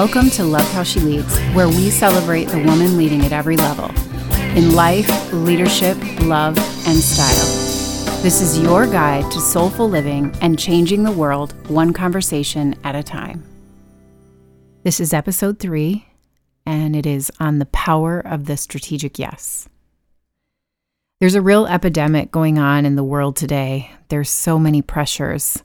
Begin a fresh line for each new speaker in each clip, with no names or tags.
Welcome to Love How She Leads, where we celebrate the woman leading at every level in life, leadership, love, and style. This is your guide to soulful living and changing the world one conversation at a time. This is episode three, and it is on the power of the strategic yes. There's a real epidemic going on in the world today. There's so many pressures.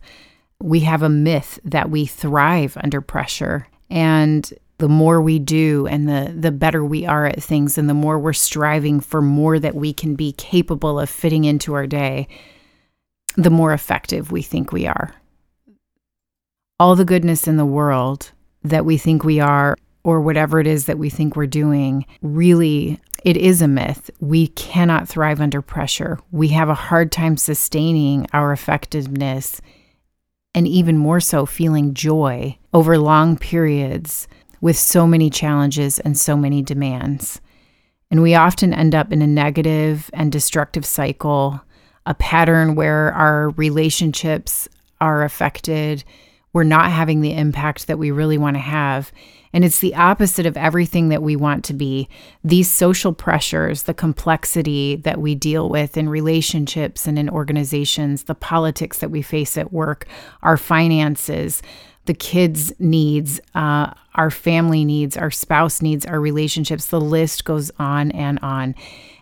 We have a myth that we thrive under pressure. And the more we do and the, the better we are at things, and the more we're striving for more that we can be capable of fitting into our day, the more effective we think we are. All the goodness in the world that we think we are, or whatever it is that we think we're doing, really it is a myth. We cannot thrive under pressure. We have a hard time sustaining our effectiveness and even more so feeling joy over long periods with so many challenges and so many demands. And we often end up in a negative and destructive cycle, a pattern where our relationships are affected. We're not having the impact that we really want to have. And it's the opposite of everything that we want to be. These social pressures, the complexity that we deal with in relationships and in organizations, the politics that we face at work, our finances, the kids' needs, uh, our family needs, our spouse needs, our relationships, the list goes on and on.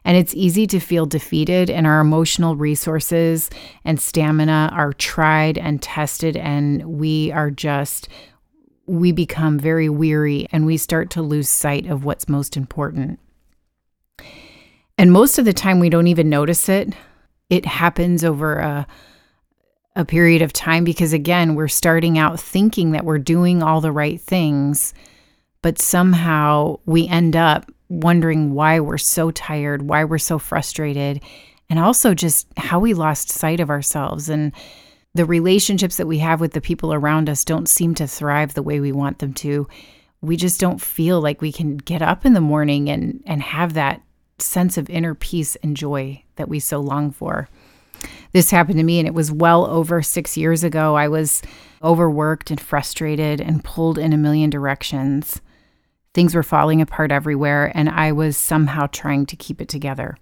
And it's easy to feel defeated, and our emotional resources and stamina are tried and tested, and we are just we become very weary and we start to lose sight of what's most important. And most of the time, we don't even notice it. It happens over a, a period of time because, again, we're starting out thinking that we're doing all the right things, but somehow we end up wondering why we're so tired, why we're so frustrated, and also just how we lost sight of ourselves. And the relationships that we have with the people around us don't seem to thrive the way we want them to. We just don't feel like we can get up in the morning and and have that sense of inner peace and joy that we so long for. This happened to me and it was well over 6 years ago. I was overworked and frustrated and pulled in a million directions. Things were falling apart everywhere and I was somehow trying to keep it together.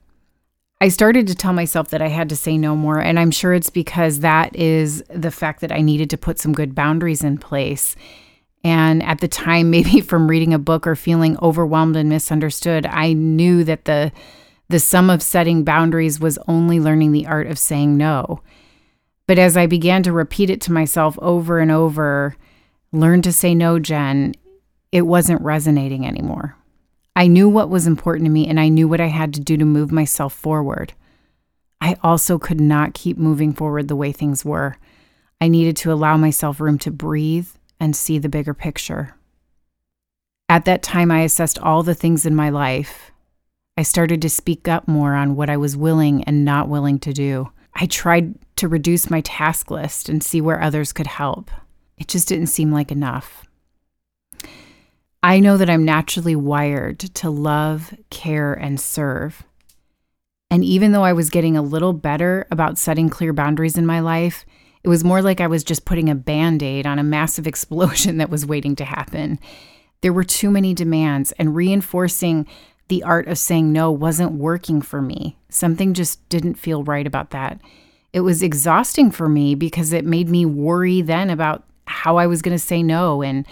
I started to tell myself that I had to say no more. And I'm sure it's because that is the fact that I needed to put some good boundaries in place. And at the time, maybe from reading a book or feeling overwhelmed and misunderstood, I knew that the the sum of setting boundaries was only learning the art of saying no. But as I began to repeat it to myself over and over, learn to say no, Jen, it wasn't resonating anymore. I knew what was important to me and I knew what I had to do to move myself forward. I also could not keep moving forward the way things were. I needed to allow myself room to breathe and see the bigger picture. At that time, I assessed all the things in my life. I started to speak up more on what I was willing and not willing to do. I tried to reduce my task list and see where others could help. It just didn't seem like enough. I know that I'm naturally wired to love, care, and serve. And even though I was getting a little better about setting clear boundaries in my life, it was more like I was just putting a band aid on a massive explosion that was waiting to happen. There were too many demands, and reinforcing the art of saying no wasn't working for me. Something just didn't feel right about that. It was exhausting for me because it made me worry then about how I was going to say no and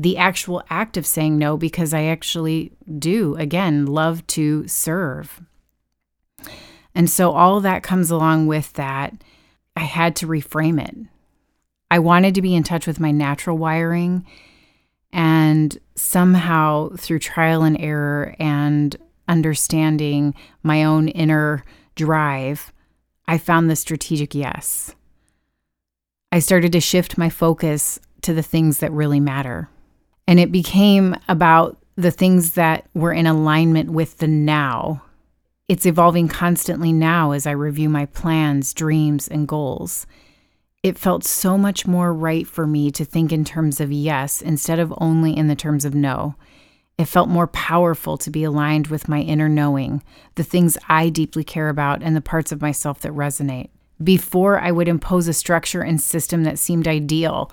the actual act of saying no because I actually do, again, love to serve. And so all that comes along with that. I had to reframe it. I wanted to be in touch with my natural wiring. And somehow, through trial and error and understanding my own inner drive, I found the strategic yes. I started to shift my focus to the things that really matter. And it became about the things that were in alignment with the now. It's evolving constantly now as I review my plans, dreams, and goals. It felt so much more right for me to think in terms of yes instead of only in the terms of no. It felt more powerful to be aligned with my inner knowing, the things I deeply care about, and the parts of myself that resonate. Before I would impose a structure and system that seemed ideal,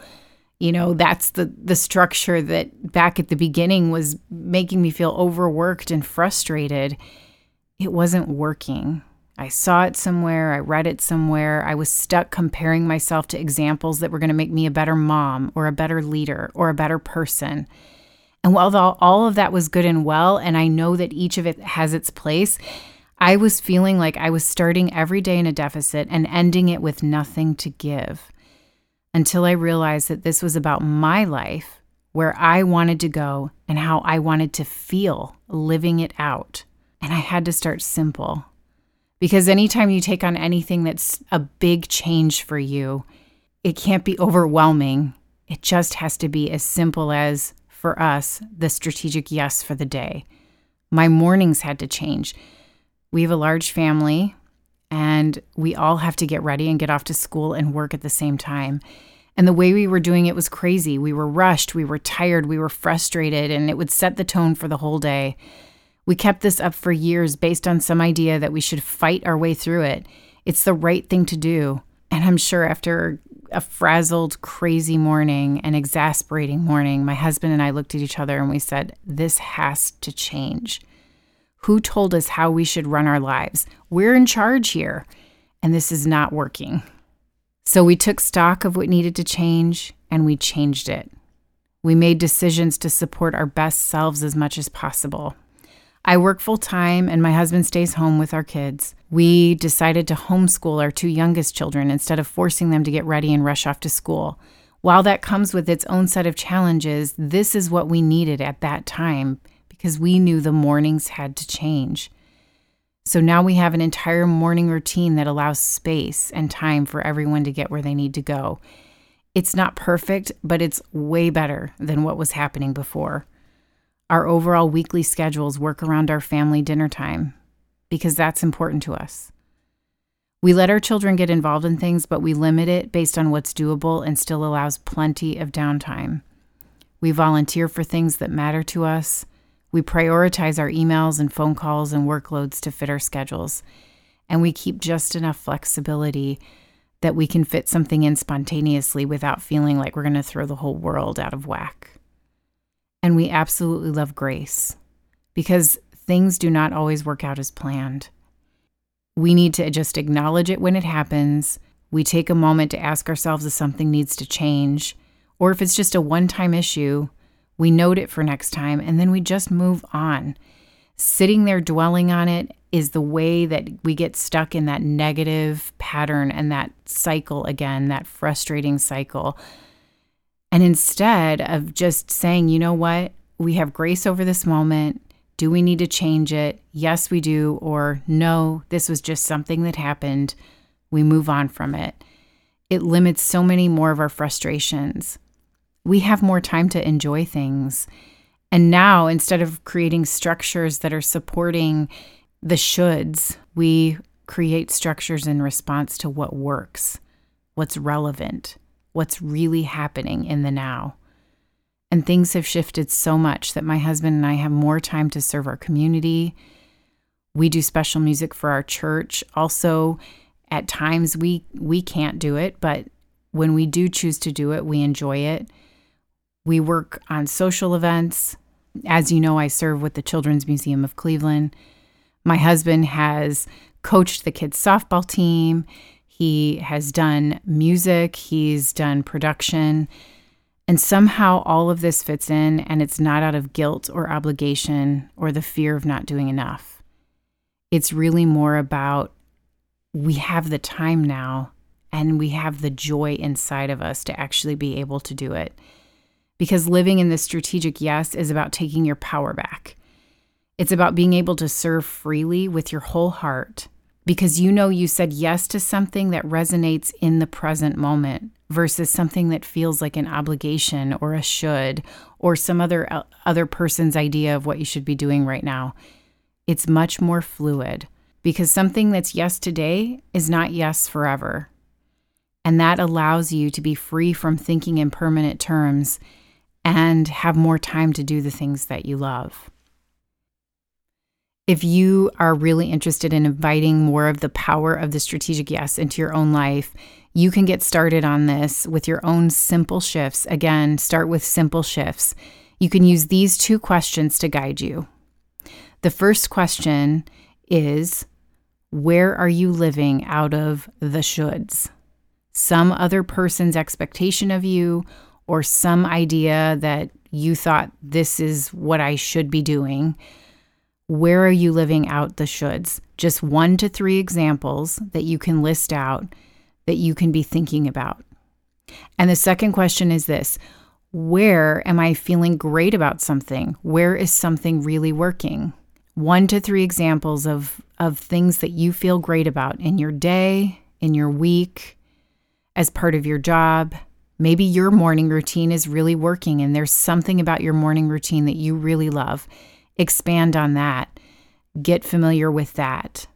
You know, that's the the structure that back at the beginning was making me feel overworked and frustrated. It wasn't working. I saw it somewhere, I read it somewhere. I was stuck comparing myself to examples that were going to make me a better mom or a better leader or a better person. And while all of that was good and well, and I know that each of it has its place, I was feeling like I was starting every day in a deficit and ending it with nothing to give until I realized that this was about my life, where I wanted to go, and how I wanted to feel living it out. And I had to start simple. Because anytime you take on anything that's a big change for you, it can't be overwhelming. It just has to be as simple as, for us, the strategic yes for the day. My mornings had to change. We have a large family, and we all have to get ready and get off to school and work at the same time. And the way we were doing it was crazy. We were rushed, we were tired, we were frustrated, and it would set the tone for the whole day. We kept this up for years based on some idea that we should fight our way through it. It's the right thing to do. And I'm sure after a frazzled, crazy morning, an exasperating morning, my husband and I looked at each other and we said, This has to change. Who told us how we should run our lives? We're in charge here, and this is not working. So we took stock of what needed to change and we changed it. We made decisions to support our best selves as much as possible. I work full time and my husband stays home with our kids. We decided to homeschool our two youngest children instead of forcing them to get ready and rush off to school. While that comes with its own set of challenges, this is what we needed at that time because we knew the mornings had to change. So now we have an entire morning routine that allows space and time for everyone to get where they need to go. It's not perfect, but it's way better than what was happening before. Our overall weekly schedules work around our family dinner time because that's important to us. We let our children get involved in things, but we limit it based on what's doable and still allows plenty of downtime. We volunteer for things that matter to us. We prioritize our emails and phone calls and workloads to fit our schedules. And we keep just enough flexibility that we can fit something in spontaneously without feeling like we're going to throw the whole world out of whack. And we absolutely love grace because things do not always work out as planned. We need to just acknowledge it when it happens. We take a moment to ask ourselves if something needs to change, or if it's just a one time issue, we note it for next time, and then we just move on. Sitting there dwelling on it is the way that we get stuck in that negative pattern and that cycle again, that frustrating cycle and instead of just saying, you know what, we have grace over this moment. Do we need to change it? Yes, we do. Or no, this was just something that happened. We move on from it. It limits so many more of our frustrations. We have more time to enjoy things. And now, instead of creating structures that are supporting the shoulds, we create structures in response to what works, what's relevant, what's really happening in the now. And things have shifted so much that my husband and I have more time to serve our community. We do special music for our church. Also, at times we we can't do it, but when we do choose to do it, we enjoy it. We work on social events. As you know, I serve with the Children's Museum of Cleveland. My husband has coached the kids' softball team. He has done music, he's done production. And somehow all of this fits in, and it's not out of guilt or obligation or the fear of not doing enough. It's really more about we have the time now and we have the joy inside of us to actually be able to do it. Because living in this strategic yes is about taking your power back. It's about being able to serve freely with your whole heart because you know you said yes to something that resonates in the present moment versus something that feels like an obligation or a should or some other uh, other person's idea of what you should be doing right now. It's much more fluid because something that's yes today is not yes forever. And that allows you to be free from thinking in permanent terms and have more time to do the things that you love. If you are really interested in inviting more of the power of the strategic yes into your own life, you can get started on this with your own simple shifts. Again, start with simple shifts. You can use these two questions to guide you. The first question is Where are you living out of the shoulds? Some other person's expectation of you, or some idea that you thought this is what I should be doing where are you living out the shoulds? Just one to three examples that you can list out that you can be thinking about. And the second question is this Where am I feeling great about something? Where is something really working? One to three examples of, of things that you feel great about in your day, in your week, as part of your job. Maybe your morning routine is really working and there's something about your morning routine that you really love expand on that, get familiar with that.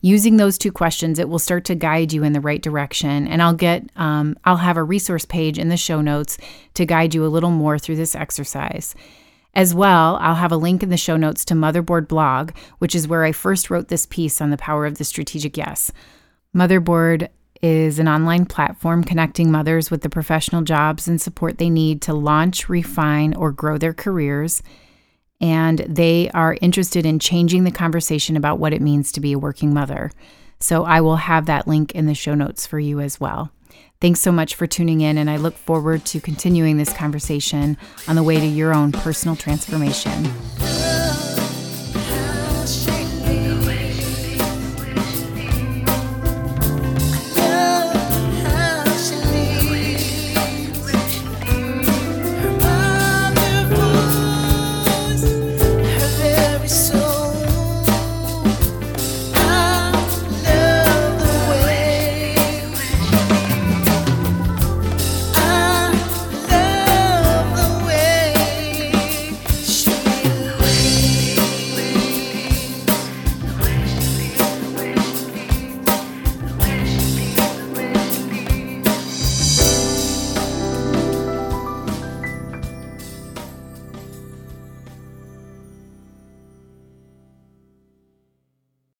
Using those two questions, it will start to guide you in the right direction. And I'll get, um, I'll have a resource page in the show notes to guide you a little more through this exercise. As well, I'll have a link in the show notes to Motherboard blog, which is where I first wrote this piece on the power of the strategic yes. Motherboard is an online platform connecting mothers with the professional jobs and support they need to launch, refine, or grow their careers and they are interested in changing the conversation about what it means to be a working mother. So I will have that link in the show notes for you as well. Thanks so much for tuning in, and I look forward to continuing this conversation on the way to your own personal transformation.